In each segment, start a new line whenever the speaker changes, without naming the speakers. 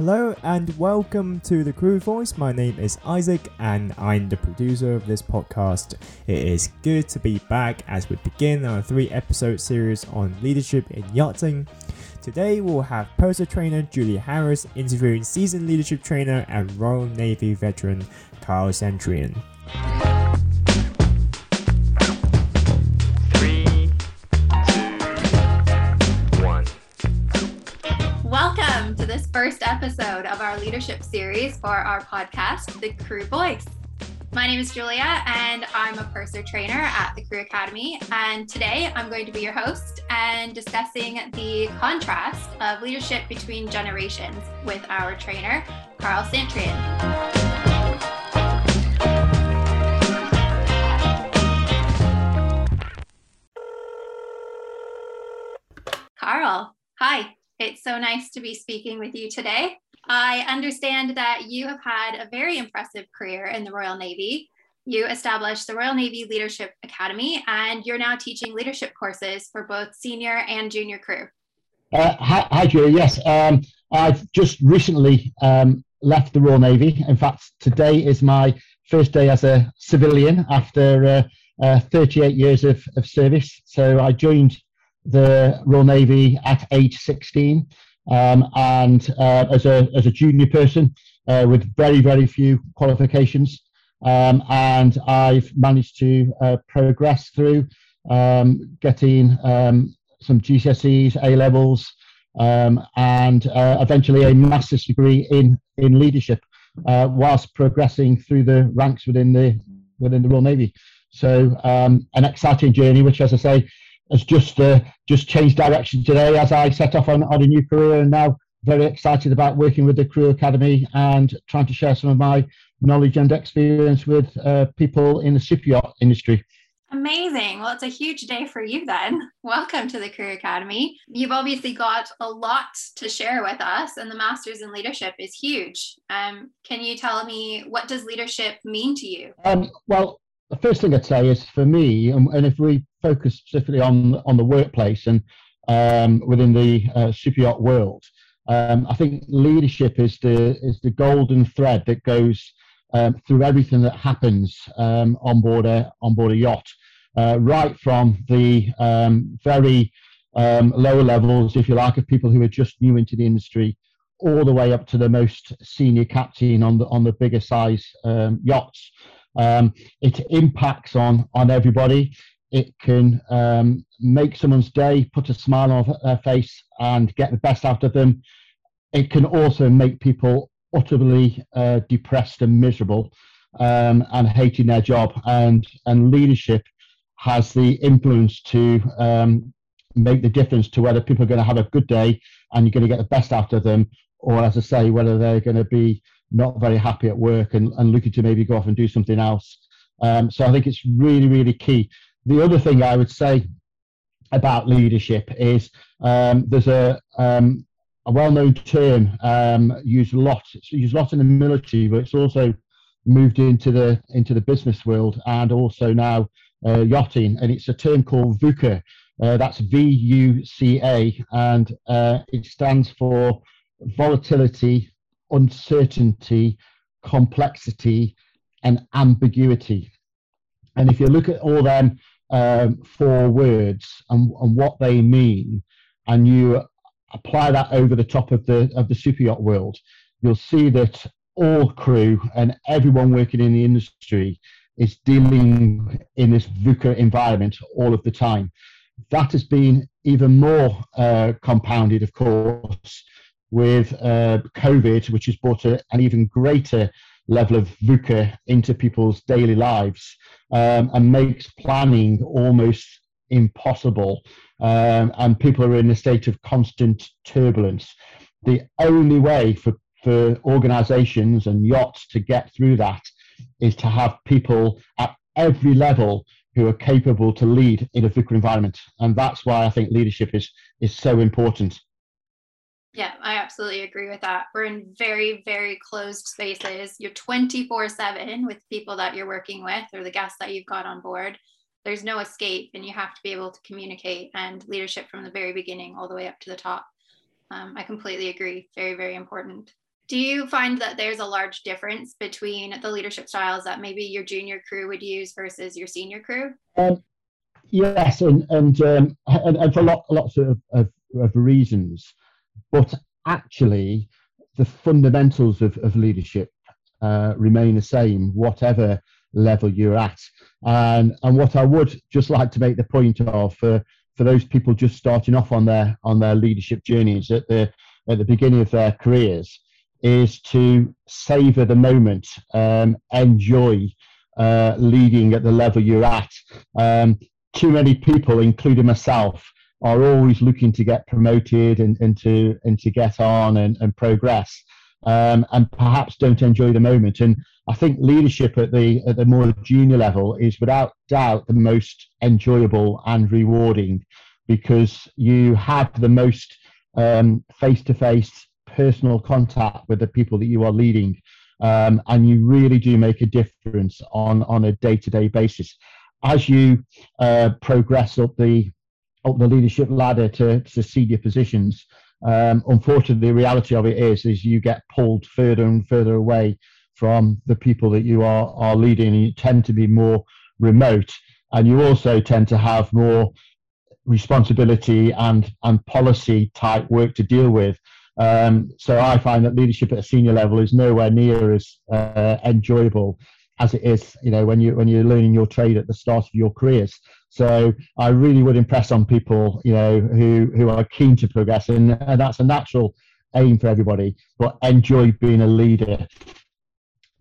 Hello and welcome to the Crew Voice. My name is Isaac and I'm the producer of this podcast. It is good to be back as we begin our three episode series on leadership in yachting. Today we'll have purser trainer Julia Harris interviewing seasoned leadership trainer and Royal Navy veteran Karl Santrian.
Leadership series for our podcast, The Crew Voice. My name is Julia, and I'm a purser trainer at the Crew Academy. And today I'm going to be your host and discussing the contrast of leadership between generations with our trainer, Karl Santrian. Karl, hi. It's so nice to be speaking with you today. I understand that you have had a very impressive career in the Royal Navy. You established the Royal Navy Leadership Academy, and you're now teaching leadership courses for both senior and junior crew.
Uh, hi, Julia. Yes, um, I've just recently um, left the Royal Navy. In fact, today is my first day as a civilian after uh, uh, 38 years of, of service. So I joined the Royal Navy at age 16 um, and uh, as, a, as a junior person uh, with very, very few qualifications. Um, and I've managed to uh, progress through um, getting um, some GCSEs, A levels, um, and uh, eventually a master's degree in, in leadership uh, whilst progressing through the ranks within the, within the Royal Navy. So, um, an exciting journey, which, as I say, has just uh, just changed direction today as I set off on, on a new career and now very excited about working with the Crew Academy and trying to share some of my knowledge and experience with uh, people in the shipyard industry.
Amazing. Well, it's a huge day for you then. Welcome to the Crew Academy. You've obviously got a lot to share with us, and the Masters in Leadership is huge. Um, can you tell me what does leadership mean to you?
Um, well, the first thing I'd say is for me, and, and if we focus specifically on on the workplace and um, within the uh, super yacht world, um, I think leadership is the is the golden thread that goes um, through everything that happens um, on board a on board a yacht, uh, right from the um, very um, lower levels, if you like, of people who are just new into the industry, all the way up to the most senior captain on the on the bigger size yachts. Um, it impacts on on everybody. It can um, make someone's day, put a smile on their face, and get the best out of them. It can also make people utterly uh, depressed and miserable um, and hating their job. And and leadership has the influence to um, make the difference to whether people are going to have a good day and you're going to get the best out of them, or as I say, whether they're going to be not very happy at work and, and looking to maybe go off and do something else. Um, so I think it's really, really key. The other thing I would say about leadership is um, there's a, um, a well-known term um, used a lot. It's used a lot in the military, but it's also moved into the into the business world and also now uh, yachting. And it's a term called VUCA. Uh, that's V-U-C-A, and uh, it stands for volatility, uncertainty, complexity, and ambiguity. And if you look at all them um, four words and, and what they mean, and you apply that over the top of the of the super yacht world, you'll see that all crew and everyone working in the industry is dealing in this VUCA environment all of the time. That has been even more uh, compounded, of course, with uh, COVID, which has brought a, an even greater level of VUCA into people's daily lives um, and makes planning almost impossible. Um, and people are in a state of constant turbulence. The only way for, for organizations and yachts to get through that is to have people at every level who are capable to lead in a VUCA environment. And that's why I think leadership is, is so important.
Yeah, I absolutely agree with that. We're in very, very closed spaces. You're 24 7 with people that you're working with or the guests that you've got on board. There's no escape, and you have to be able to communicate and leadership from the very beginning all the way up to the top. Um, I completely agree. Very, very important. Do you find that there's a large difference between the leadership styles that maybe your junior crew would use versus your senior crew?
Um, yes, and and, um, and, and for lot, lots of, of, of reasons, but actually, the fundamentals of, of leadership uh, remain the same, whatever level you're at. And and what I would just like to make the point of for for those people just starting off on their on their leadership journeys at the at the beginning of their careers is to savor the moment, um, enjoy uh, leading at the level you're at. Um, too many people, including myself, are always looking to get promoted and, and to and to get on and, and progress, um, and perhaps don't enjoy the moment. And I think leadership at the at the more junior level is without doubt the most enjoyable and rewarding because you have the most face to face personal contact with the people that you are leading. Um, and you really do make a difference on, on a day to day basis. As you uh, progress up the up the leadership ladder to, to senior positions, um, unfortunately, the reality of it is is you get pulled further and further away from the people that you are are leading, and you tend to be more remote, and you also tend to have more responsibility and and policy type work to deal with. Um, so I find that leadership at a senior level is nowhere near as uh, enjoyable as it is, you know, when you when you're learning your trade at the start of your careers. So I really would impress on people, you know, who who are keen to progress, and, and that's a natural aim for everybody. But enjoy being a leader.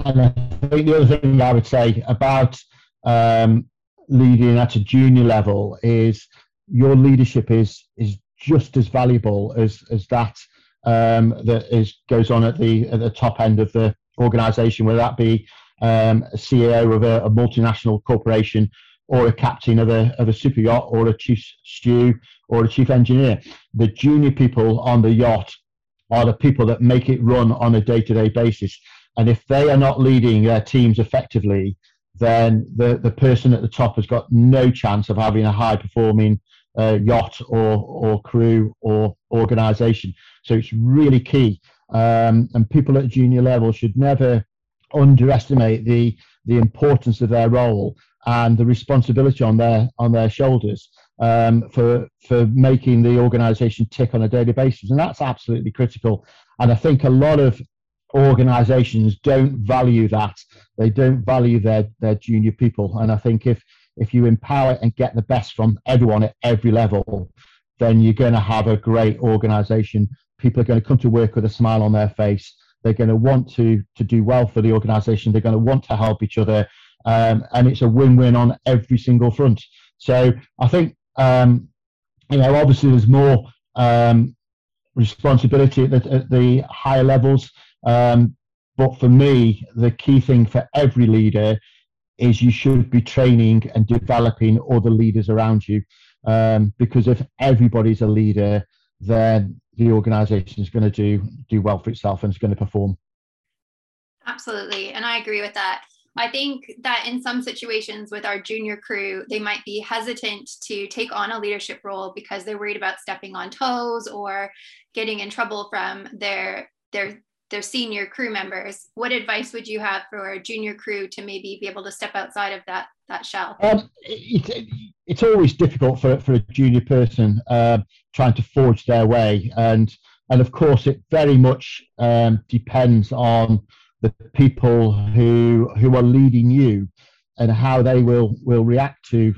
And I think the other thing I would say about um, leading at a junior level is your leadership is is just as valuable as as that um, that is goes on at the at the top end of the organisation, whether that be um, a CEO of a, a, multinational corporation or a captain of a of a super yacht or a chief stew or a chief engineer. The junior people on the yacht are the people that make it run on a day to day basis. And if they are not leading their teams effectively, then the, the person at the top has got no chance of having a high performing uh, yacht or, or crew or organization. So it's really key. Um, and people at junior level should never underestimate the the importance of their role and the responsibility on their on their shoulders um, for for making the organisation tick on a daily basis, and that's absolutely critical. And I think a lot of organisations don't value that; they don't value their their junior people. And I think if if you empower and get the best from everyone at every level, then you're going to have a great organisation people are going to come to work with a smile on their face. They're going to want to to do well for the organisation. They're going to want to help each other, um, and it's a win-win on every single front. So I think um, you know obviously there's more um, responsibility at the, at the, higher levels, um, but for me the key thing for every leader is you should be training and developing other leaders around you. Um, because if everybody's a leader, then the organisation is going to do do well for itself and it's going to perform.
Absolutely, and I agree with that. I think that in some situations with our junior crew, they might be hesitant to take on a leadership role because they're worried about stepping on toes or getting in trouble from their their their senior crew members. What advice would you have for a junior crew to maybe be able to step outside of that that shell?
Um, it, it, it's always difficult for, for a junior person uh, trying to forge their way, and and of course it very much um, depends on the people who who are leading you and how they will will react to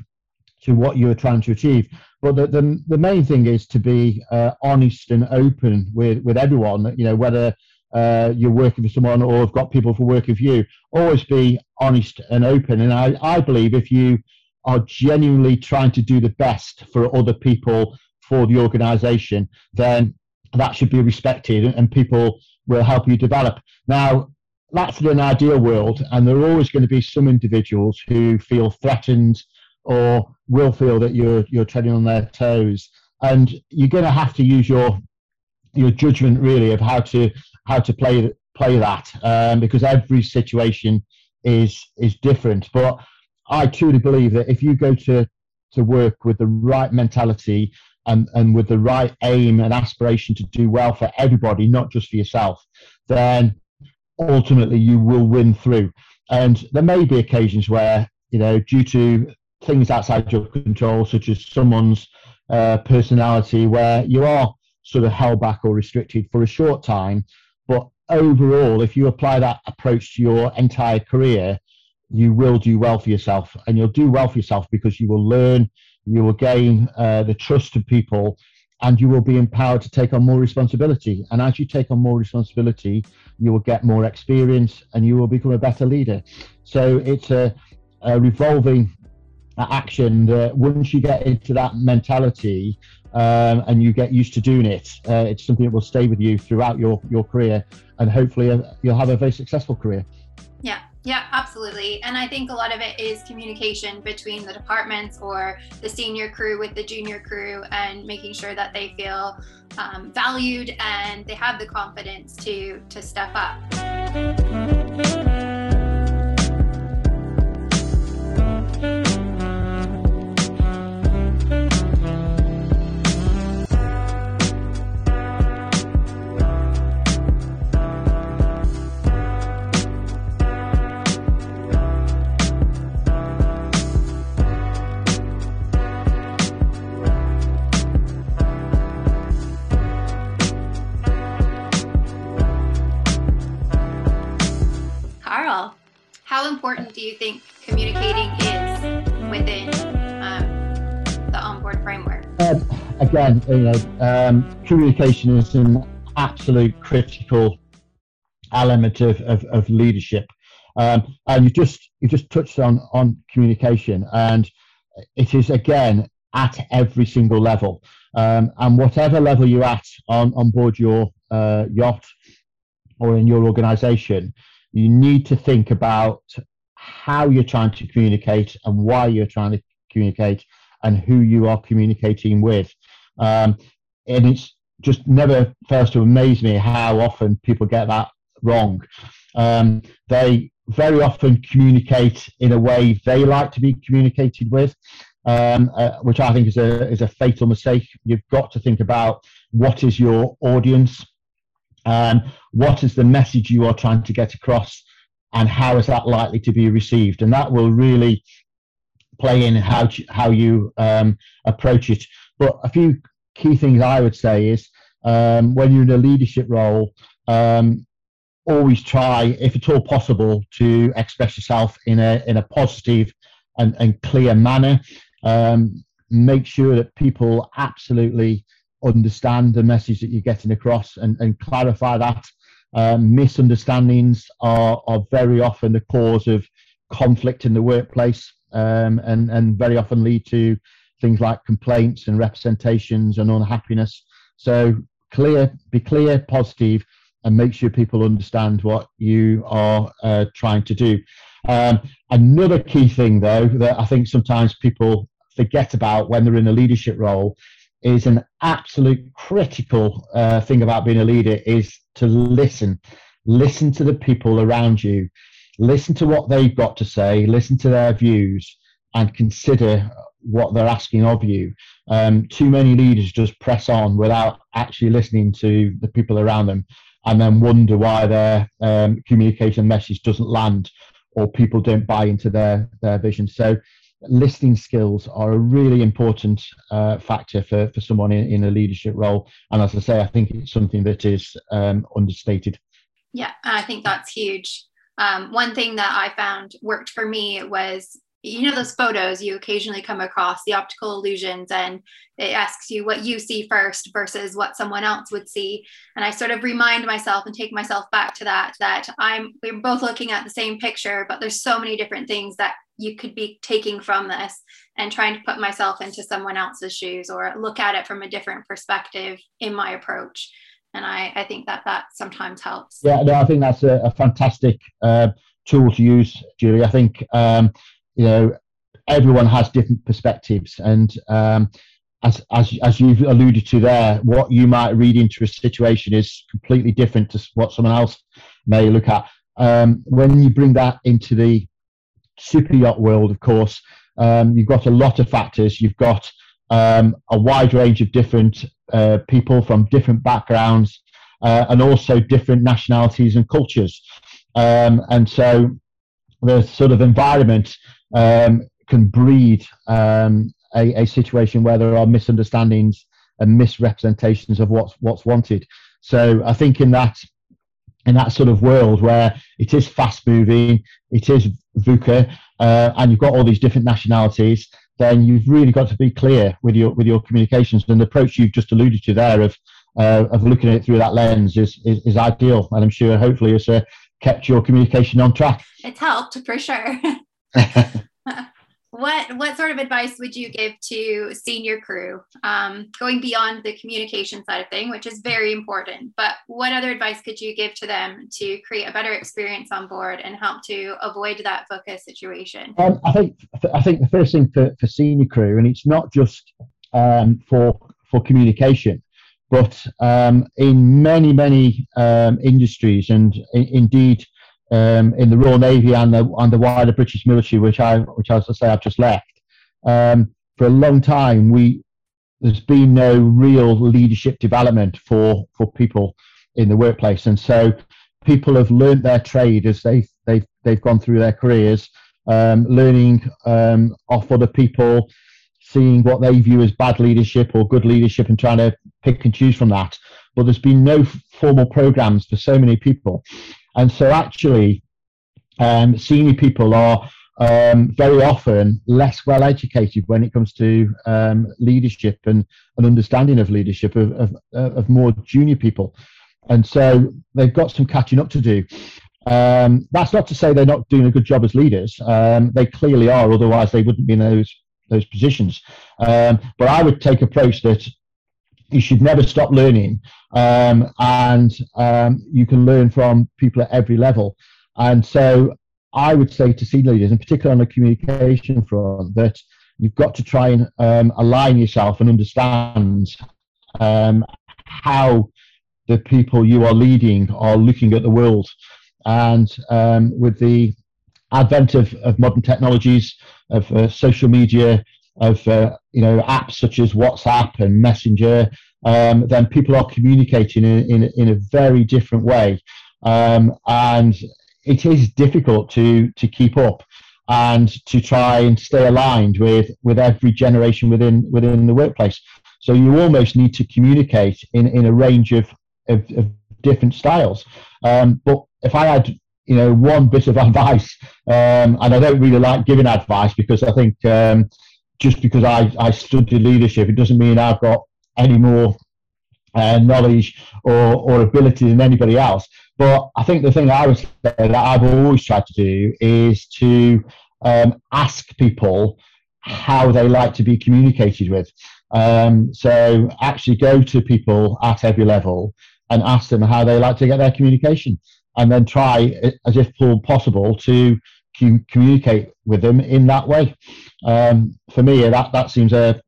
to what you're trying to achieve. But the, the, the main thing is to be uh, honest and open with, with everyone, you know, whether uh, you're working for someone or have got people for working for you. Always be honest and open. And I, I believe if you are genuinely trying to do the best for other people for the organization, then that should be respected and people will help you develop. Now, that's an ideal world, and there are always going to be some individuals who feel threatened or will feel that you're you're treading on their toes, and you're going to have to use your your judgment really of how to how to play play that um, because every situation is is different. But I truly believe that if you go to to work with the right mentality and, and with the right aim and aspiration to do well for everybody, not just for yourself, then ultimately you will win through. And there may be occasions where, you know, due to things outside your control, such as someone's uh, personality, where you are sort of held back or restricted for a short time. But overall, if you apply that approach to your entire career, you will do well for yourself. And you'll do well for yourself because you will learn, you will gain uh, the trust of people, and you will be empowered to take on more responsibility. And as you take on more responsibility, you will get more experience and you will become a better leader. So it's a, a revolving action that once you get into that mentality um, and you get used to doing it, uh, it's something that will stay with you throughout your, your career and hopefully uh, you'll have a very successful career.
Yeah, yeah, absolutely. And I think a lot of it is communication between the departments or the senior crew with the junior crew and making sure that they feel um, valued and they have the confidence to to step up. Do you think communicating is within um, the onboard framework? Um,
again, you know, um, communication is an absolute critical element of, of, of leadership. Um, and you just you just touched on on communication, and it is again at every single level, um, and whatever level you're at on on board your uh, yacht or in your organisation, you need to think about how you're trying to communicate and why you're trying to communicate and who you are communicating with. Um, and it's just never fails to amaze me how often people get that wrong. Um, they very often communicate in a way they like to be communicated with, um, uh, which I think is a is a fatal mistake. You've got to think about what is your audience, um, what is the message you are trying to get across, and how is that likely to be received? And that will really play in how how you um, approach it. But a few key things I would say is um, when you're in a leadership role, um, always try, if at all possible, to express yourself in a in a positive and, and clear manner. Um, make sure that people absolutely understand the message that you're getting across and, and clarify that. Um, misunderstandings are, are very often the cause of conflict in the workplace um, and, and very often lead to things like complaints and representations and unhappiness. So clear, be clear, positive, and make sure people understand what you are uh, trying to do. Um, another key thing, though, that I think sometimes people forget about when they're in a leadership role is an absolute critical uh, thing about being a leader is to listen. Listen to the people around you. Listen to what they've got to say. Listen to their views and consider what they're asking of you. Um, too many leaders just press on without actually listening to the people around them and then wonder why their um, communication message doesn't land or people don't buy into their their vision. So listening skills are a really important uh, factor for, for someone in, in a leadership role. And as I say, I think it's something that is um, understated.
Yeah, I think that's huge. Um, one thing that I found worked for me was you know those photos you occasionally come across the optical illusions and it asks you what you see first versus what someone else would see and i sort of remind myself and take myself back to that that i'm we're both looking at the same picture but there's so many different things that you could be taking from this and trying to put myself into someone else's shoes or look at it from a different perspective in my approach. And i, I think that that sometimes helps.
Yeah no i think that's a, a fantastic uh, tool to use julie. I think um, you know everyone has different perspectives and um, as, as, as you've alluded to there, what you might read into a situation is completely different to what someone else may look at. Um, when you bring that into the super yacht world, of course, um, you've got a lot of factors. You've got um, a wide range of different uh, people from different backgrounds, uh, and also different nationalities and cultures. Um, and so the sort of environment um, can breed um, a, a, situation where there are misunderstandings and misrepresentations of what's what's wanted. So I think in that in that sort of world where it is fast moving, it is VUCA, uh, and you've got all these different nationalities, then you've really got to be clear with your with your communications. And the approach you've just alluded to there of uh, of looking at it through that lens is, is, is ideal, and I'm sure hopefully it's uh, kept your communication on track.
It's helped for sure. what what sort of advice would you give to senior crew um, going beyond the communication side of thing which is very important but what other advice could you give to them to create a better experience on board and help to avoid that VUCA situation?
Um, i think i think the first thing for, for senior crew and it's not just um, for for communication but um, in many many um, industries and in, indeed um, in the Royal Navy and the, and the wider British military, which I, which as I say, I've just left. Um, for a long time, we there's been no real leadership development for for people in the workplace, and so people have learnt their trade as they've they've they've gone through their careers, um, learning um, off other people, seeing what they view as bad leadership or good leadership, and trying to pick and choose from that. But there's been no formal programs for so many people. And so, actually, um, senior people are um, very often less well educated when it comes to um, leadership and an understanding of leadership of, of, of, more junior people. And so they've got some catching up to do. Um, that's not to say they're not doing a good job as leaders. Um, they clearly are, otherwise they wouldn't be in those those positions. Um, but I would take approach that you should never stop learning. Um, and um, you can learn from people at every level. And so i would say to senior leaders and particularly on the communication front that you've got to try and um, align yourself and understand um, how the people you are leading are looking at the world. And um, with the advent of, of modern technologies of uh, social media of uh, you know apps such as WhatsApp and Messenger, um, then people are communicating in, in, in a very different way, um, and it is difficult to to keep up and to try and stay aligned with with every generation within within the workplace. So you almost need to communicate in, in a range of, of, of different styles. Um, but if I had you know one bit of advice, um, and I don't really like giving advice because I think um, just because I, I studied leadership, it doesn't mean I've got any more uh, knowledge or, or ability than anybody else. But I think the thing I would say that I've always tried to do is to um, ask people how they like to be communicated with. Um, so actually go to people at every level and ask them how they like to get their communication and then try as if possible to communicate with them in that way. Um, for me, that, that seems a,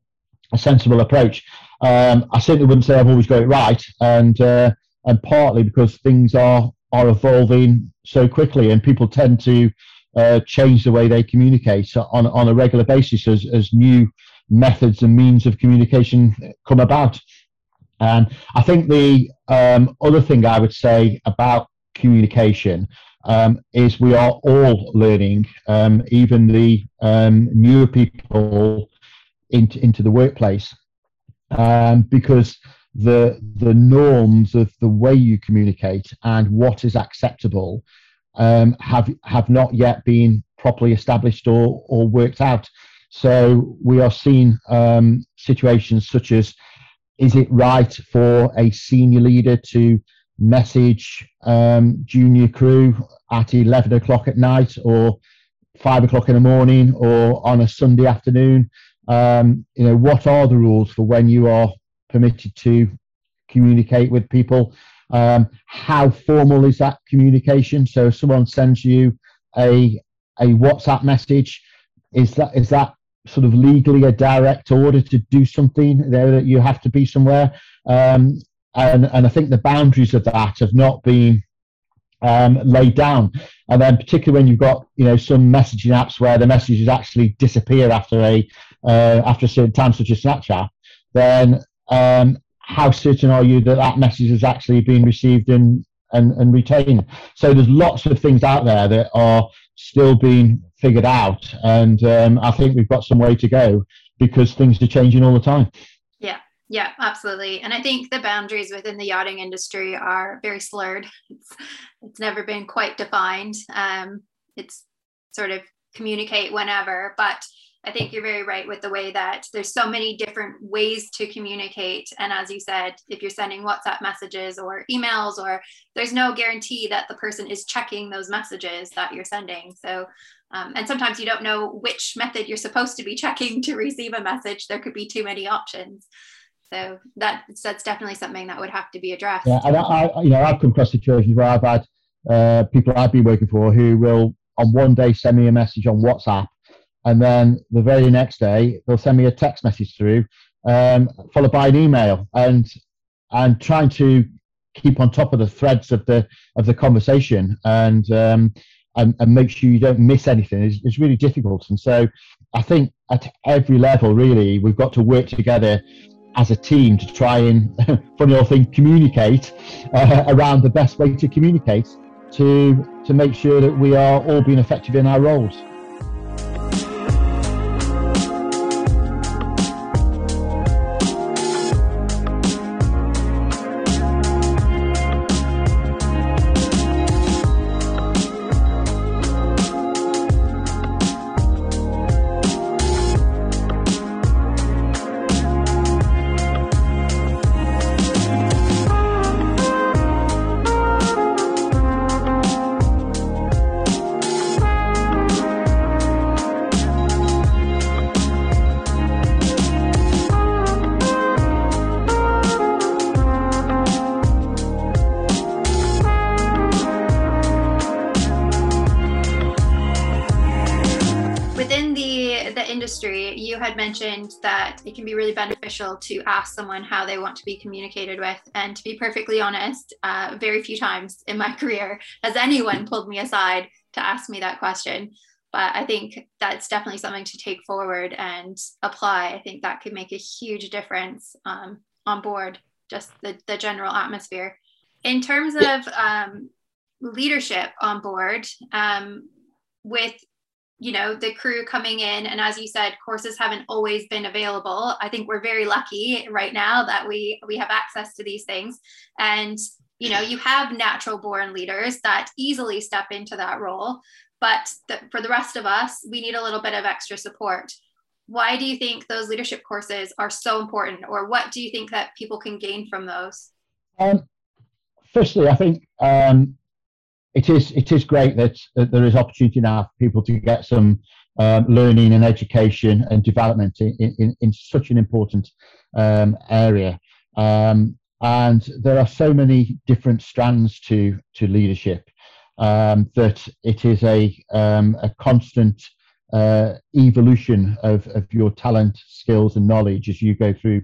a sensible approach. Um, I certainly wouldn't say I've always got it right, and uh, and partly because things are are evolving so quickly, and people tend to uh, change the way they communicate on on a regular basis as as new methods and means of communication come about. And I think the um, other thing I would say about communication um, is we are all learning, um, even the um, newer people into, into the workplace, um, because the the norms of the way you communicate and what is acceptable um, have have not yet been properly established or or worked out. So we are seeing um, situations such as is it right for a senior leader to message um, junior crew at 11 o'clock at night or 5 o'clock in the morning or on a Sunday afternoon. Um, you know, what are the rules for when you are permitted to communicate with people? Um, how formal is that communication? So if someone sends you a, a WhatsApp message, is that, is that sort of legally a direct order to do something there that you have to be somewhere? Um, and and I think the boundaries of that have not been um, laid down. And then particularly when you've got you know some messaging apps where the messages actually disappear after a uh, after a certain time, such as Snapchat, then um, how certain are you that that message has actually been received and, and, and retained? So there's lots of things out there that are still being figured out. And um, I think we've got some way to go because things are changing all the time.
Yeah, absolutely. And I think the boundaries within the yachting industry are very slurred. It's, it's never been quite defined. Um, it's sort of communicate whenever, but I think you're very right with the way that there's so many different ways to communicate. And as you said, if you're sending WhatsApp messages or emails, or there's no guarantee that the person is checking those messages that you're sending. So, um, and sometimes you don't know which method you're supposed to be checking to receive a message. There could be too many options. So that that's definitely something that would have to be addressed.
Yeah, and I, you know, I've come across situations where I've had uh, people I've been working for who will on one day send me a message on WhatsApp and then the very next day they'll send me a text message through, um, followed by an email, and and trying to keep on top of the threads of the of the conversation and um, and, and make sure you don't miss anything is, is really difficult. And so I think at every level, really, we've got to work together as a team to try and, funny old thing, communicate uh, around the best way to communicate to to make sure that we are all being effective in our roles.
Mentioned that it can be really beneficial to ask someone how they want to be communicated with. And to be perfectly honest, uh, very few times in my career has anyone pulled me aside to ask me that question. But I think that's definitely something to take forward and apply. I think that could make a huge difference um, on board, just the, the general atmosphere. In terms of um, leadership on board, um, with you know the crew coming in and as you said courses haven't always been available. I think we're very lucky right now that we we have access to these things. And you know you have natural born leaders that easily step into that role but the, for the rest of us we need a little bit of extra support. Why do you think those leadership courses are so important or what do you think that people can gain from those?
Um, firstly i think um, it is it is great that, that there is opportunity now for people to get some um, learning and education and development in, in, in such an important um, area. Um, and there are so many different strands to to leadership um, that it is a um, a constant uh, evolution of, of your talent, skills, and knowledge as you go through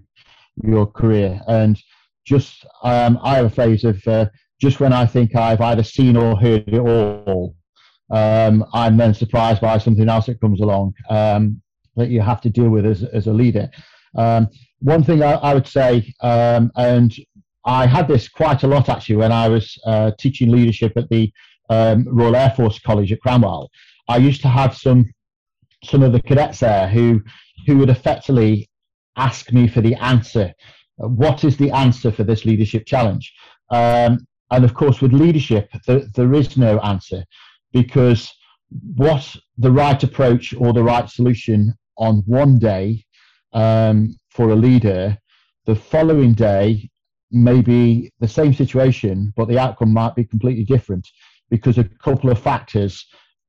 your career. And just um, I have a phrase of uh, just when I think I've either seen or heard it all, um, I'm then surprised by something else that comes along um, that you have to deal with as, as a leader. Um, one thing I, I would say, um, and I had this quite a lot actually when I was uh, teaching leadership at the um, Royal Air Force College at Cranwell. I used to have some some of the cadets there who who would effectively ask me for the answer. What is the answer for this leadership challenge? Um, and of course, with leadership, there, there is no answer because what the right approach or the right solution on one day um, for a leader, the following day may be the same situation, but the outcome might be completely different because a couple of factors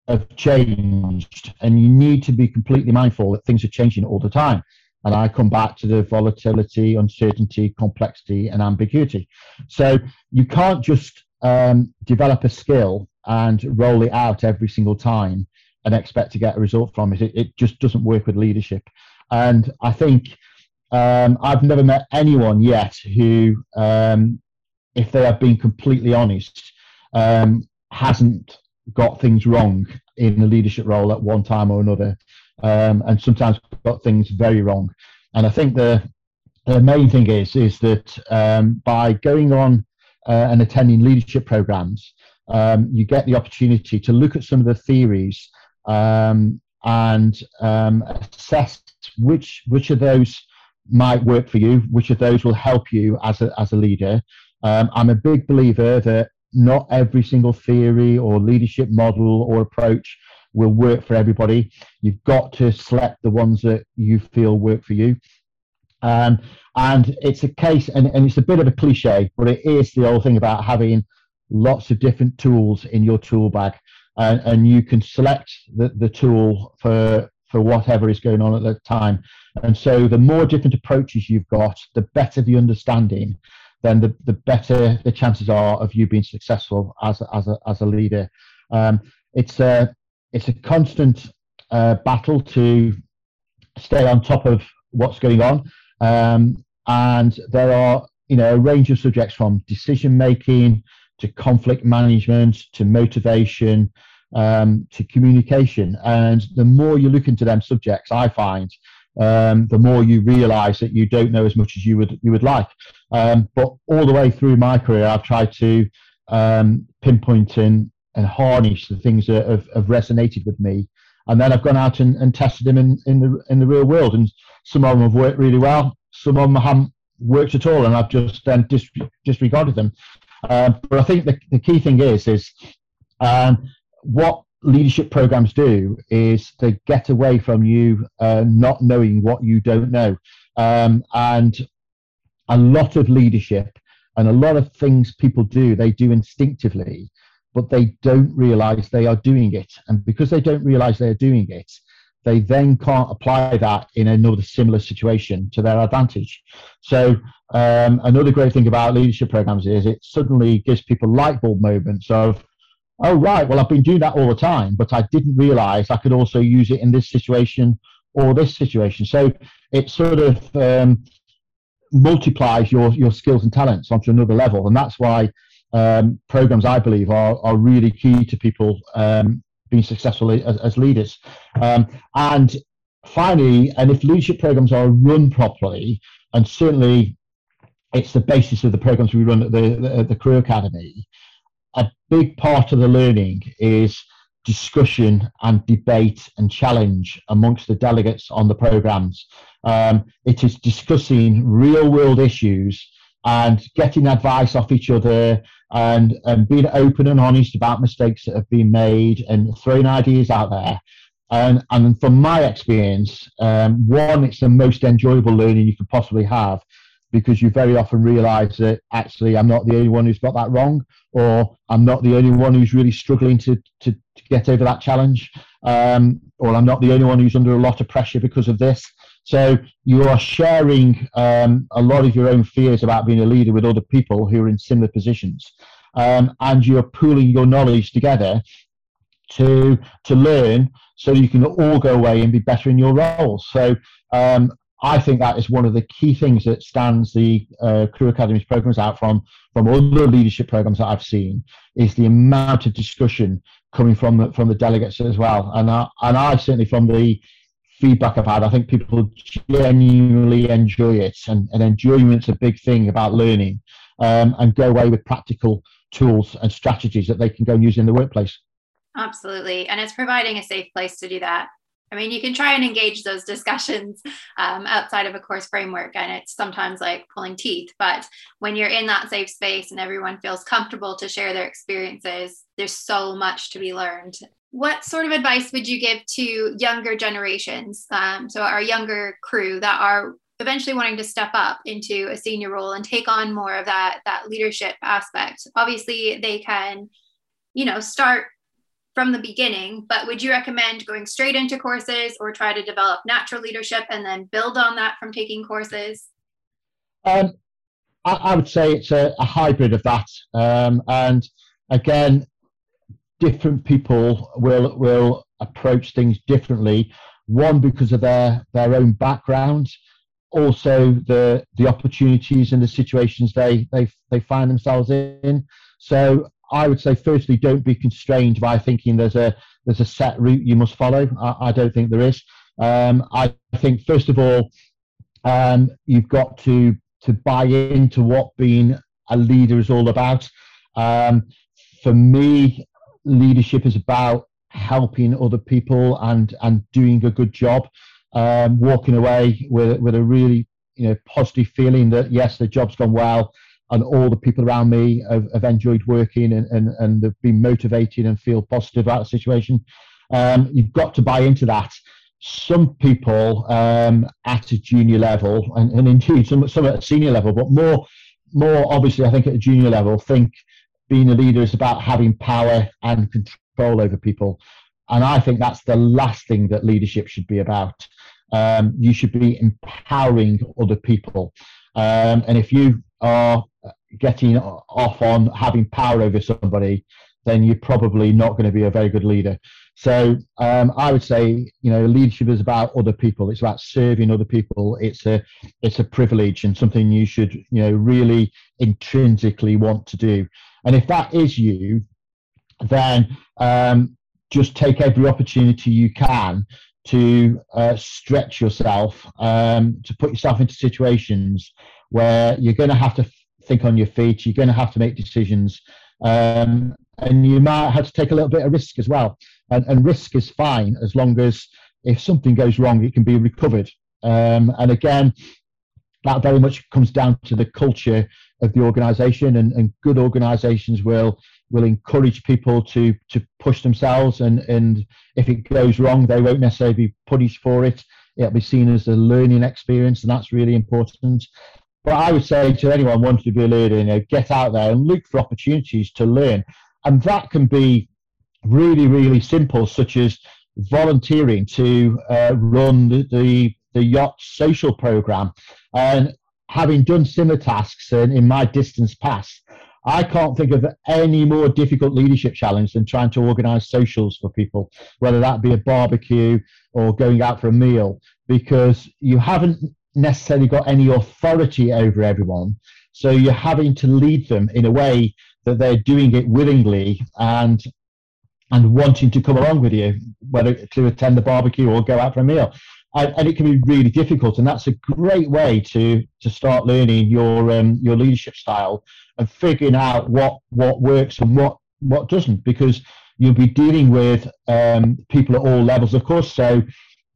have changed. And you need to be completely mindful that things are changing all the time. And I come back to the volatility, uncertainty, complexity, and ambiguity. So you can't just um, develop a skill and roll it out every single time and expect to get a result from it. It, it just doesn't work with leadership. And I think um, I've never met anyone yet who, um, if they have been completely honest, um, hasn't got things wrong in the leadership role at one time or another um, and sometimes got things very wrong. And I think the the main thing is is that um, by going on uh, and attending leadership programs, um, you get the opportunity to look at some of the theories um, and um, assess which which of those might work for you, which of those will help you as a as a leader. Um, I'm a big believer that not every single theory or leadership model or approach will work for everybody. You've got to select the ones that you feel work for you. Um, and it's a case, and, and it's a bit of a cliche, but it is the old thing about having lots of different tools in your tool bag. And, and you can select the, the tool for, for whatever is going on at the time. And so the more different approaches you've got, the better the understanding, then the, the better the chances are of you being successful as a, as a, as a leader. Um, it's a it's a constant uh, battle to stay on top of what's going on, um, and there are you know a range of subjects from decision making to conflict management to motivation um, to communication. And the more you look into them subjects, I find um, the more you realise that you don't know as much as you would you would like. Um, but all the way through my career, I've tried to um, pinpoint and, and harness the things that have, have, resonated with me, and then I've gone out and, and tested them in, in the in the real world. And some of them have worked really well, some of them haven't worked at all, and I've just then dis- disregarded them. Uh, but I think the, the key thing is is um, what leadership programs do is they get away from you uh, not knowing what you don't know. Um, and a lot of leadership and a lot of things people do, they do instinctively, but they don't realize they are doing it. And because they don't realize they're doing it, they then can't apply that in another similar situation to their advantage. So, um, another great thing about leadership programs is it suddenly gives people light bulb moments of, oh right well i've been doing that all the time but i didn't realize i could also use it in this situation or this situation so it sort of um, multiplies your your skills and talents onto another level and that's why um, programs i believe are, are really key to people um, being successful as, as leaders um, and finally and if leadership programs are run properly and certainly it's the basis of the programs we run at the, the, the Crew Academy a big part of the learning is discussion and debate and challenge amongst the delegates on the programs. Um, it is discussing real world issues and getting advice off each other and, and being open and honest about mistakes that have been made and throwing ideas out there. And, and from my experience, um, one, it's the most enjoyable learning you can possibly have because you very often realize that actually I'm not the only one who's got that wrong, or I'm not the only one who's really struggling to, to, to get over that challenge, um, or I'm not the only one who's under a lot of pressure because of this. So you are sharing um, a lot of your own fears about being a leader with other people who are in similar positions, um, and you're pooling your knowledge together to to learn so you can all go away and be better in your roles. So um, I think that is one of the key things that stands the uh, Academies programs out from from other leadership programs that I've seen is the amount of discussion coming from the, from the delegates as well. And I, and I certainly from the feedback I've had, I think people genuinely enjoy it, and, and enjoyment's a big thing about learning, um, and go away with practical tools and strategies that they can go and use in the workplace.
Absolutely, and it's providing a safe place to do that. I mean, you can try and engage those discussions um, outside of a course framework, and it's sometimes like pulling teeth. But when you're in that safe space and everyone feels comfortable to share their experiences, there's so much to be learned. What sort of advice would you give to younger generations, um, so our younger crew that are eventually wanting to step up into a senior role and take on more of that that leadership aspect? Obviously, they can, you know, start from the beginning, but would you recommend going straight into courses or try to develop natural leadership and then build on that from taking courses?
Um, I, I, would say it's a, a hybrid of that. Um, and again, different people will will approach things differently. One because of their their own background, also the the opportunities and the situations they they they find themselves in. So I would say, firstly, don't be constrained by thinking there's a there's a set route you must follow. I, I don't think there is. Um, I think first of all, Um, you've got to to buy into what being a leader is all about. Um, for me, leadership is about helping other people and and doing a good job. Um, walking away with with a really you know positive feeling that yes, the job's gone well, and all the people around me have, have enjoyed working and, and and have been motivated and feel positive about the situation. Um, you've got to buy into that. Some people um, at a junior level, and, and indeed some some at a senior level, but more more obviously, I think at a junior level, think being a leader is about having power and control over people. And I think that's the last thing that leadership should be about. Um, you should be empowering other people. Um, and if you are getting off on having power over somebody, then you're probably not going to be a very good leader. So um, I would say, you know, leadership is about other people. It's about serving other people. It's a it's a privilege and something you should, you know, really intrinsically want to do. And if that is you, then um, just take every opportunity you can to uh, stretch yourself, um, to put yourself into situations where you're going to have to think on your feet, you're going to have to make decisions, um, and you might have to take a little bit of risk as well. And, and risk is fine as long as if something goes wrong, it can be recovered. Um, and again, that very much comes down to the culture of the organization and, and good organizations will will encourage people to to push themselves and and if it goes wrong they won't necessarily be punished for it it'll be seen as a learning experience and that's really important but i would say to anyone wanting to be a leader you know get out there and look for opportunities to learn and that can be really really simple such as volunteering to uh, run the, the the yacht social program and having done similar tasks in, in my distance past, I can't think of any more difficult leadership challenge than trying to organize socials for people, whether that be a barbecue or going out for a meal, because you haven't necessarily got any authority over everyone. So you're having to lead them in a way that they're doing it willingly and and wanting to come along with you, whether to attend the barbecue or go out for a meal and, and, it can be really difficult. And that's a great way to to start learning your um, your leadership style and figuring out what what works and what what doesn't, because you'll be dealing with um, people at all levels, of course. So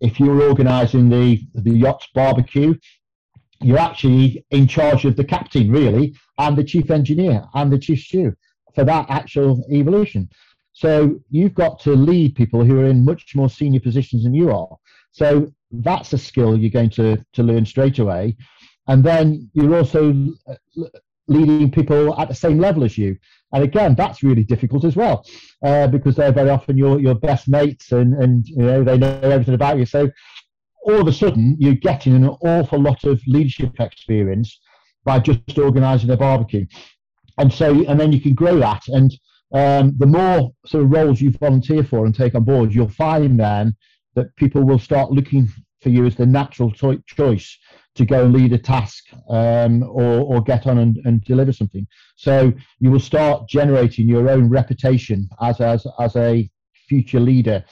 if you're organising the the yacht's barbecue, you're actually in charge of the captain, really, and the chief engineer and the chief stew for that actual evolution. So you've got to lead people who are in much more senior positions than you are. So that's a skill you're going to, to learn straight away. And then you're also uh, leading people at the same level as you. And again, that's really difficult as well, uh, because they're very often your, your best mates and, and you know they know everything about you. So all of a sudden, you're getting an awful lot of leadership experience by just organising a barbecue. And so, and then you can grow that. And um, the more sort of roles you volunteer for and take on board, you'll find then that people will start looking for you as the natural to- choice to go and lead a task um, or, or get on and, and deliver something. So you will start generating your own reputation as, as, as a future leader.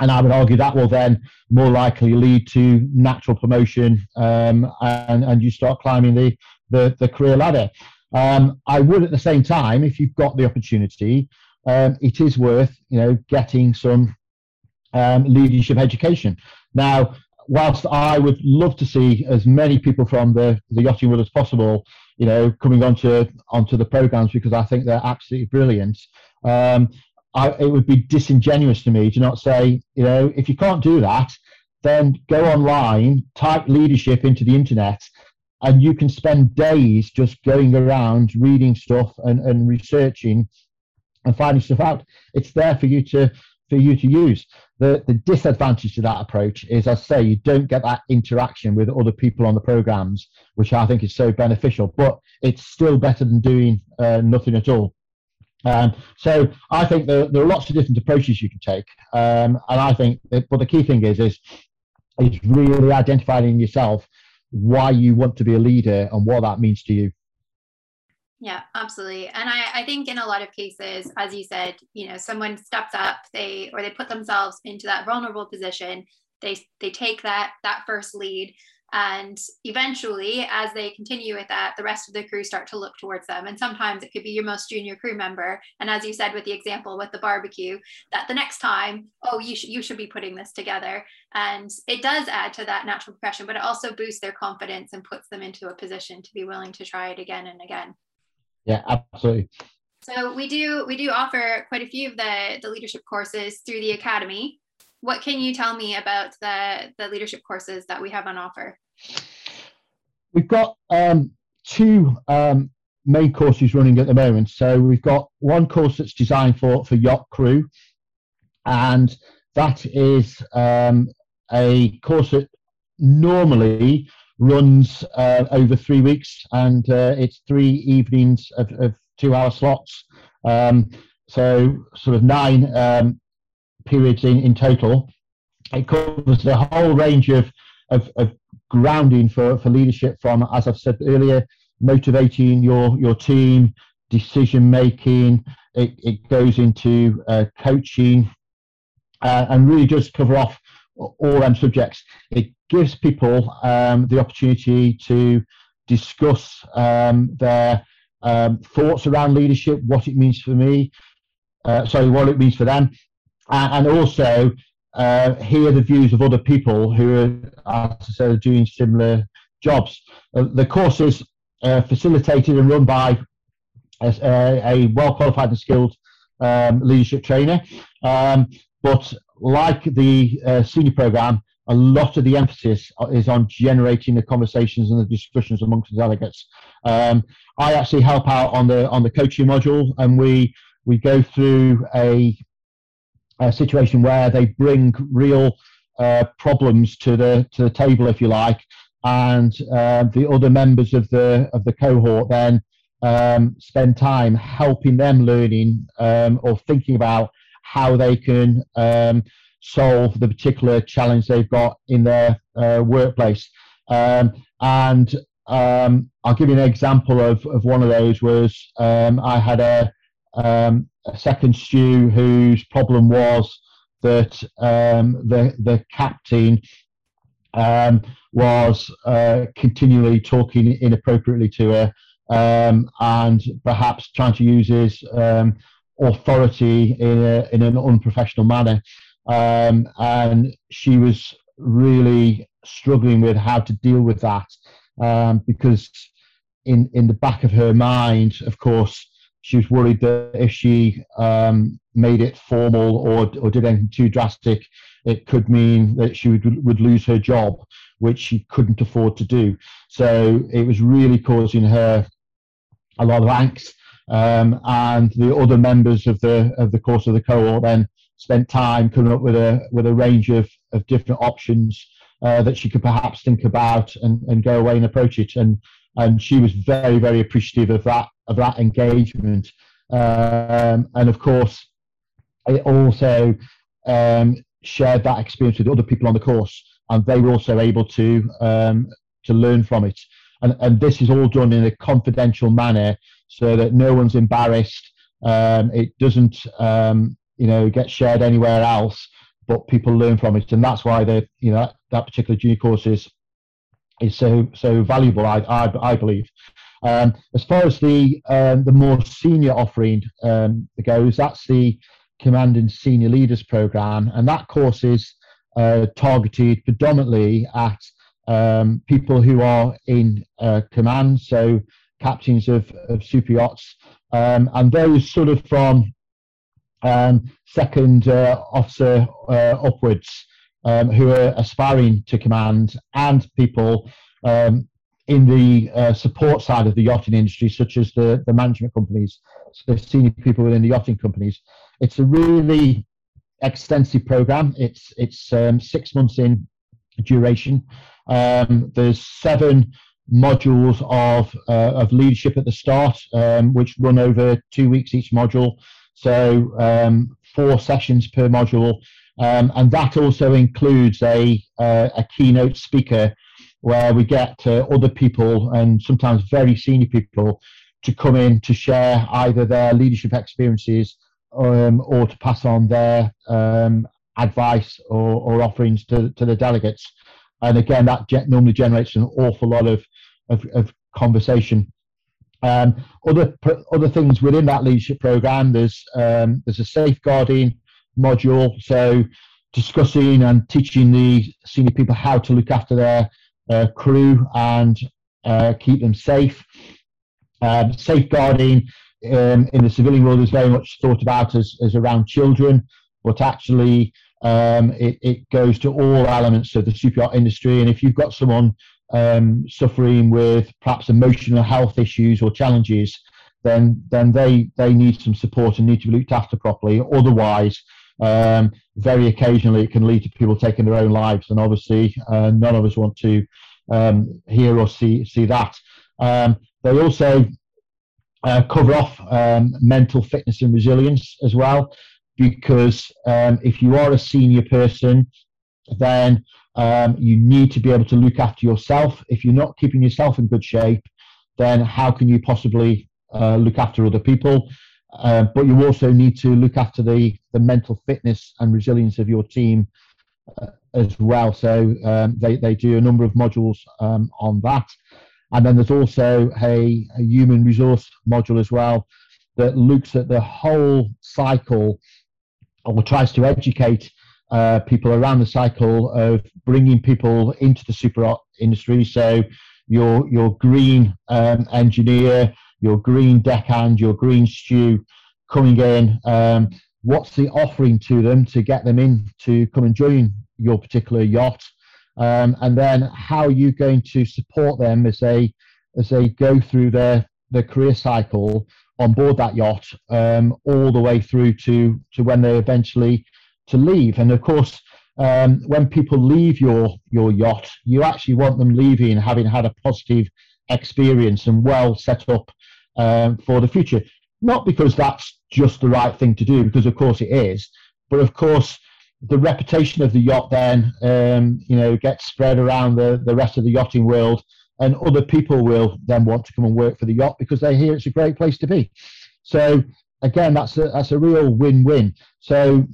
And I would argue that will then more likely lead to natural promotion um, and, and you start climbing the, the, the career ladder. Um, I would at the same time, if you've got the opportunity, um, it is worth you know getting some um, leadership education. Now, whilst I would love to see as many people from the, the yachting world as possible, you know, coming onto onto the programs because I think they're absolutely brilliant. Um, I, it would be disingenuous to me to not say, you know, if you can't do that, then go online, type leadership into the internet, and you can spend days just going around reading stuff and, and researching and finding stuff out. It's there for you to for you to use. The, the disadvantage to that approach is, as I say, you don't get that interaction with other people on the programs, which I think is so beneficial, but it's still better than doing uh, nothing at all. Um, so I think there, there, are lots of different approaches you can take, um, and I think, that, but the key thing is is is really identifying yourself why you want to be a leader and what that means to you.
Yeah, absolutely. And I, I think in a lot of cases, as you said, you know, someone steps up, they or they put themselves into that vulnerable position. They they take that that first lead. And eventually, as they continue with that, the rest of the crew start to look towards them. And sometimes it could be your most junior crew member. And as you said with the example with the barbecue, that the next time, oh, you should you should be putting this together. And it does add to that natural progression, but it also boosts their confidence and puts them into a position to be willing to try it again and again.
Yeah, absolutely.
So we do we do offer quite a few of the the leadership courses through the academy. What can you tell me about the the leadership courses that we have on offer?
We've got um, two um, main courses running at the moment. So we've got one course that's designed for for yacht crew, and that is um, a course that normally runs uh, over three weeks, and uh, it's three evenings of, of two-hour slots. Um, so sort of nine um, periods in, in total. It covers the whole range of, of, of grounding for, for leadership from, as I've said earlier, motivating your, your team, decision making. It, it goes into uh, coaching uh, and really does cover off all them subjects. It gives people um, the opportunity to discuss um, their um, thoughts around leadership, what it means for me, uh, sorry, what it means for them, and, and also uh, hear the views of other people who are, as I said, doing similar jobs. Uh, the course is uh, facilitated and run by a, a well qualified and skilled um, leadership trainer. Um, but like the uh, senior program, a lot of the emphasis is on generating the conversations and the discussions amongst the delegates. Um, I actually help out on the on the coaching module, and we we go through a, a situation where they bring real uh, problems to the to the table, if you like, and uh, the other members of the of the cohort then um, spend time helping them learning um, or thinking about how they can um, solve the particular challenge they've got in their uh, workplace. Um, and um, I'll give you an example of, of one of those was I had a, um, a, second stew whose problem was that um, the, the captain um, was uh, continually talking inappropriately to her and perhaps trying to use his authority in, a, in an unprofessional manner. Um, and she was really struggling with how to deal with that um, because in in the back of her mind, of course, she was worried that if she um, made it formal or or did anything too drastic, it could mean that she would would lose her job, which she couldn't afford to do. So it was really causing her a lot of angst. Um, and the other members of the of the course of the cohort then spent time coming up with a with a range of, of different options uh, that she could perhaps think about and, and go away and approach it. And and she was very very appreciative of that of that engagement. Um, and of course, it also um, shared that experience with other people on the course, and they were also able to um, to learn from it. And, and this is all done in a confidential manner so that no one's embarrassed. Um, it doesn't um, you know get shared anywhere else but people learn from it and that's why the you know that, that particular junior course is is so so valuable i i, I believe um, as far as the um, the more senior offering um, goes that's the command and senior leaders program and that course is uh, targeted predominantly at um, people who are in uh, command so captains of, of super yachts um, and those sort of from um, second uh, officer uh, upwards who are aspiring to command and people um, in the uh, support side of the yachting industry, such as the, the management companies, so senior people within the yachting companies. It's a really extensive program. It's it's um, six months in duration. Um, there's seven modules of uh, of leadership at the start, um, which run over two weeks each module. So um, four sessions per module, um, and that also includes a uh, a keynote speaker where we get uh, other people and sometimes very senior people to come in to share either their leadership experiences um, or to pass on their um, advice or, or, offerings to, to the delegates. and again, that normally generates an awful lot of of, of conversation. Um, other other things within that leadership program, there's um, there's a safeguarding module, so discussing and teaching the senior people how to look after their uh, crew and uh, keep them safe. Um, safeguarding um, in the civilian world is very much thought about as, as around children, but actually um, it, it, goes to all elements of the super industry. And if you've got someone um, suffering with perhaps emotional health issues or challenges, then then they they need some support and need to be looked after properly. Otherwise, um, very occasionally it can lead to people taking their own lives, and obviously uh, none of us want to um, hear or see see that. Um, they also uh, cover off um, mental fitness and resilience as well, because um, if you are a senior person, then um, you need to be able to look after yourself. If you're not keeping yourself in good shape, then how can you possibly uh, look after other people? Uh, but you also need to look after the, the mental fitness and resilience of your team uh, as well. So um, they, they do a number of modules um, on that. And then there's also a, a, human resource module as well that looks at the whole cycle or tries to educate uh, people around the cycle of bringing people into the super industry. So your your green um, engineer, your green deckhand, your green stew coming in. Um, what's the offering to them to get them in to come and join your particular yacht? Um, and then how are you going to support them as they as they go through their their career cycle on board that yacht um, all the way through to to when they eventually to leave and of course um, when people leave your your yacht you actually want them leaving having had a positive experience and well set up um, for the future not because that's just the right thing to do because of course it is but of course the reputation of the yacht then, um, you know, gets spread around the, the rest of the yachting world, and other people will then want to come and work for the yacht because they hear it's a great place to be. So again, that's a that's a real win-win. So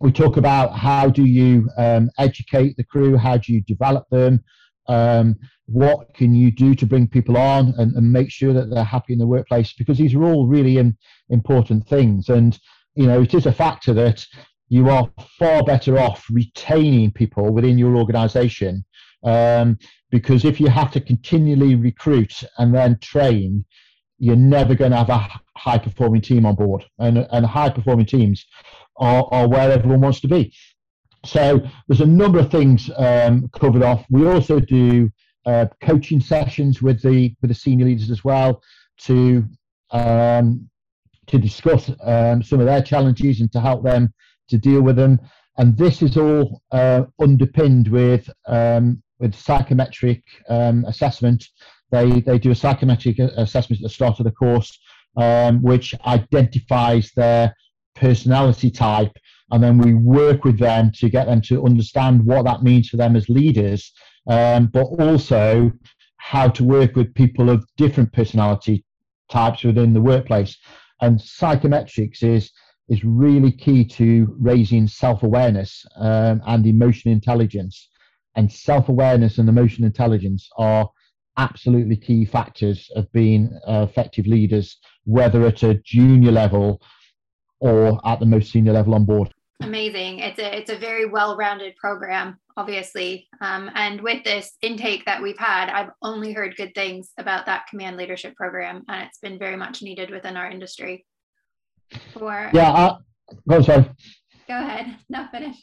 we talk about how do you um, educate the crew, how do you develop them, um, what can you do to bring people on and, and, make sure that they're happy in the workplace? Because these are all really in, important things. And you know it is a factor that you are far better off retaining people within your organization um, because if you have to continually recruit and then train you're never going to have a high performing team on board. And, and high performing teams are, are where everyone wants to be so there's a number of things um, covered off we also do uh, coaching sessions with the with the senior leaders as well to um, to discuss um, some of their challenges and to help them to deal with them. And this is all uh, underpinned with um, with psychometric um, assessment. They they do a psychometric assessment at the start of the course, um, which identifies their personality type, and then we work with them to get them to understand what that means for them as leaders, um, but also how to work with people of different personality types within the workplace. And psychometrics is is really key to raising self-awareness um, and emotional intelligence. And self-awareness and emotional intelligence are absolutely key factors of being uh, effective leaders, whether at a junior level or at the most senior level on board.
Amazing. It's a it's a very well-rounded program, obviously. Um, and with this intake that we've had, I've only heard good things about that command leadership program, and it's been very much needed within our industry
for yeah I, go sorry
go ahead no finish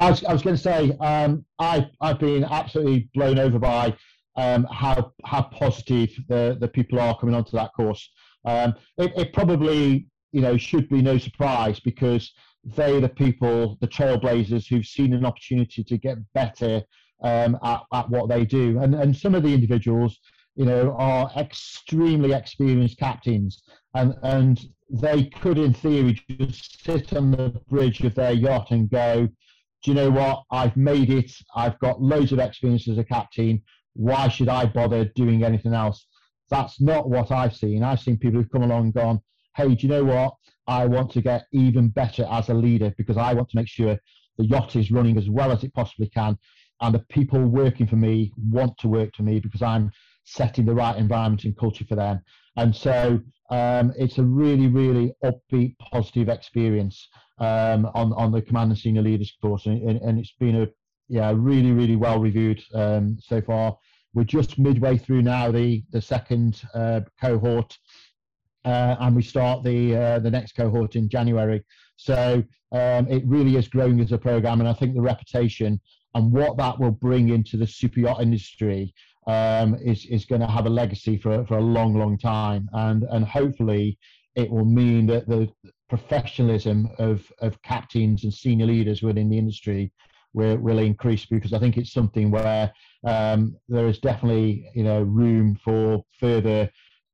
I was, I was going to say um, I, I've been absolutely blown over by um, how how positive the, the people are coming onto that course. Um, it, it probably you know should be no surprise because they're the people, the trailblazers who've seen an opportunity to get better um, at, at what they do. And and some of the individuals, you know, are extremely experienced captains, and and they could, in theory, just sit on the bridge of their yacht and go, Do you know what? I've made it. I've got loads of experience as a captain. Why should I bother doing anything else? That's not what I've seen. I've seen people who've come along and gone, Hey, do you know what? I want to get even better as a leader because I want to make sure the yacht is running as well as it possibly can. and the people working for me want to work for me because I'm setting the right environment and culture for them. And so um, it's a really, really upbeat, positive experience um, on on the command and senior leaders course, and, and it's been a yeah really, really well reviewed um, so far. We're just midway through now the the second uh, cohort, uh, and we start the uh, the next cohort in January. So um, it really is growing as a program, and I think the reputation and what that will bring into the super yacht industry um, is is going to have a legacy for for a long, long time, and and hopefully it will mean that the professionalism of of captains and senior leaders within the industry will will increase because I think it's something where um, there is definitely you know room for further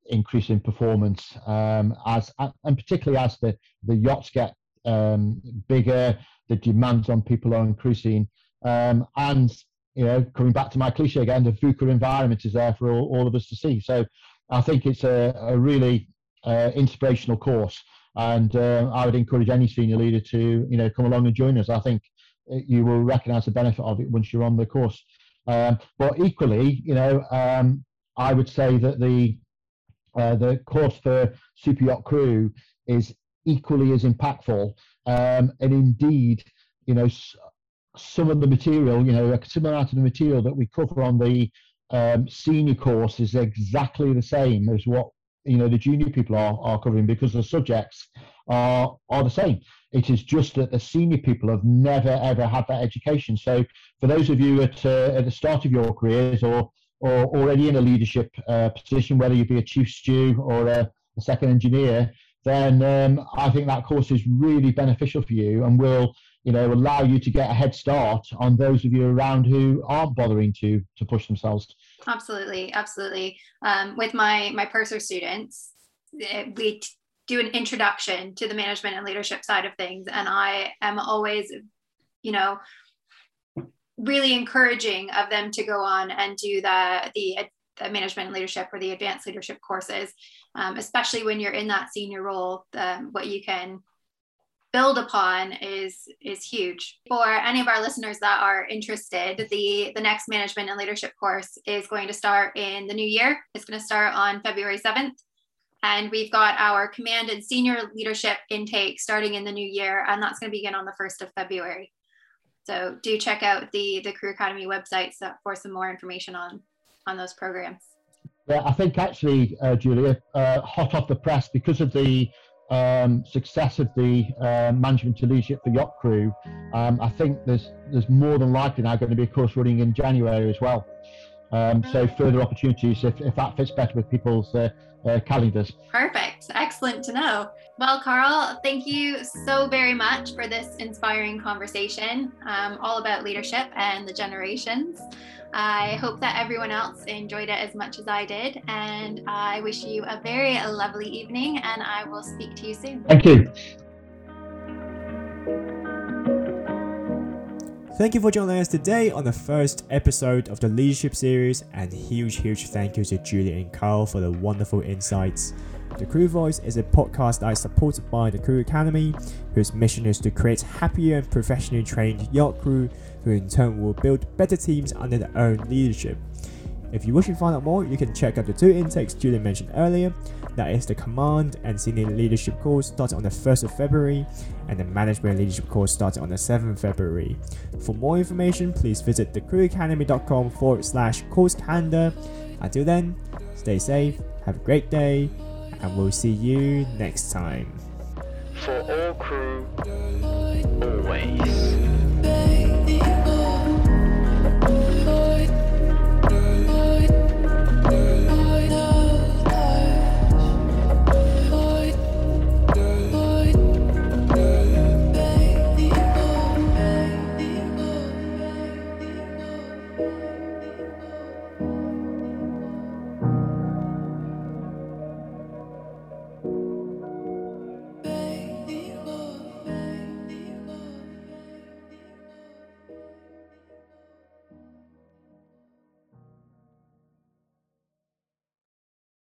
increase in performance um, as and particularly as the the yachts get um, bigger, the demands on people are increasing, um, and you know, coming back to my cliche again, the VUCA environment is there for all, all of us to see. So I think it's a, a really uh, inspirational course, and uh, I would encourage any senior leader to you know come along and join us. I think you will recognise the benefit of it once you're on the course. Um, but equally, you know, um, I would say that the uh, the course for super yacht crew is equally as impactful, um, and indeed, you know, some of the material, you know, a similar amount of the material that we cover on the um, senior course is exactly the same as what you know the junior people are, are covering because the subjects are are the same. It is just that the senior people have never ever had that education. So for those of you at uh, at the start of your careers or or already in a leadership uh, position, whether you be a chief stew or a, a second engineer, then um, I think that course is really beneficial for you and will you know allow you to get a head start on those of you around who aren't bothering to to push themselves.
Absolutely absolutely. Um, with my my purser students eh, we do an introduction to the management and leadership side of things and i am always you know really encouraging of them to go on and do the the, the management leadership or the advanced leadership courses um, especially when you're in that senior role um, what you can build upon is is huge. For any of our listeners that are interested the the next management and leadership course is going to start in the new year. It's going to start on february 7th and we've got our command and senior leadership intake starting in the new year and that's going to begin on the 1st of february so do check out the the crew academy website for some more information on on those programs
yeah i think actually uh, julia uh, hot off the press because of the um, success of the uh, management to leadership for yacht crew, um, I think there's there's more than likely now going to be a course running in January as well. Um, so further opportunities if, if that fits better with people's uh, calendars.
Perfect. Excellent to know. Well, Karl, thank you so very much for this inspiring conversation um, all about leadership and the generations. I hope that everyone else enjoyed it as much as I did. And I wish you a very lovely evening, and I will speak to you soon.
Thank you.
Thank you for joining us today on the first episode of the Leadership Series, and huge, huge thank you to Julia and Karl for the wonderful insights. The Crew Voice is a podcast that is supported by the Crew Academy, whose mission is to create happier and professionally trained yacht crew who in turn will build better teams under their own leadership. If you wish to find out more, you can check out the two intakes Julian mentioned earlier. That is the Command and Senior Leadership course starting on the 1st of February, and the Management Leadership course starting on the 7th of February. For more information, please visit thecrewacademy.com forward slash course calendar. Until then, stay safe, have a great day, and we'll see you next time.
For all crew, always.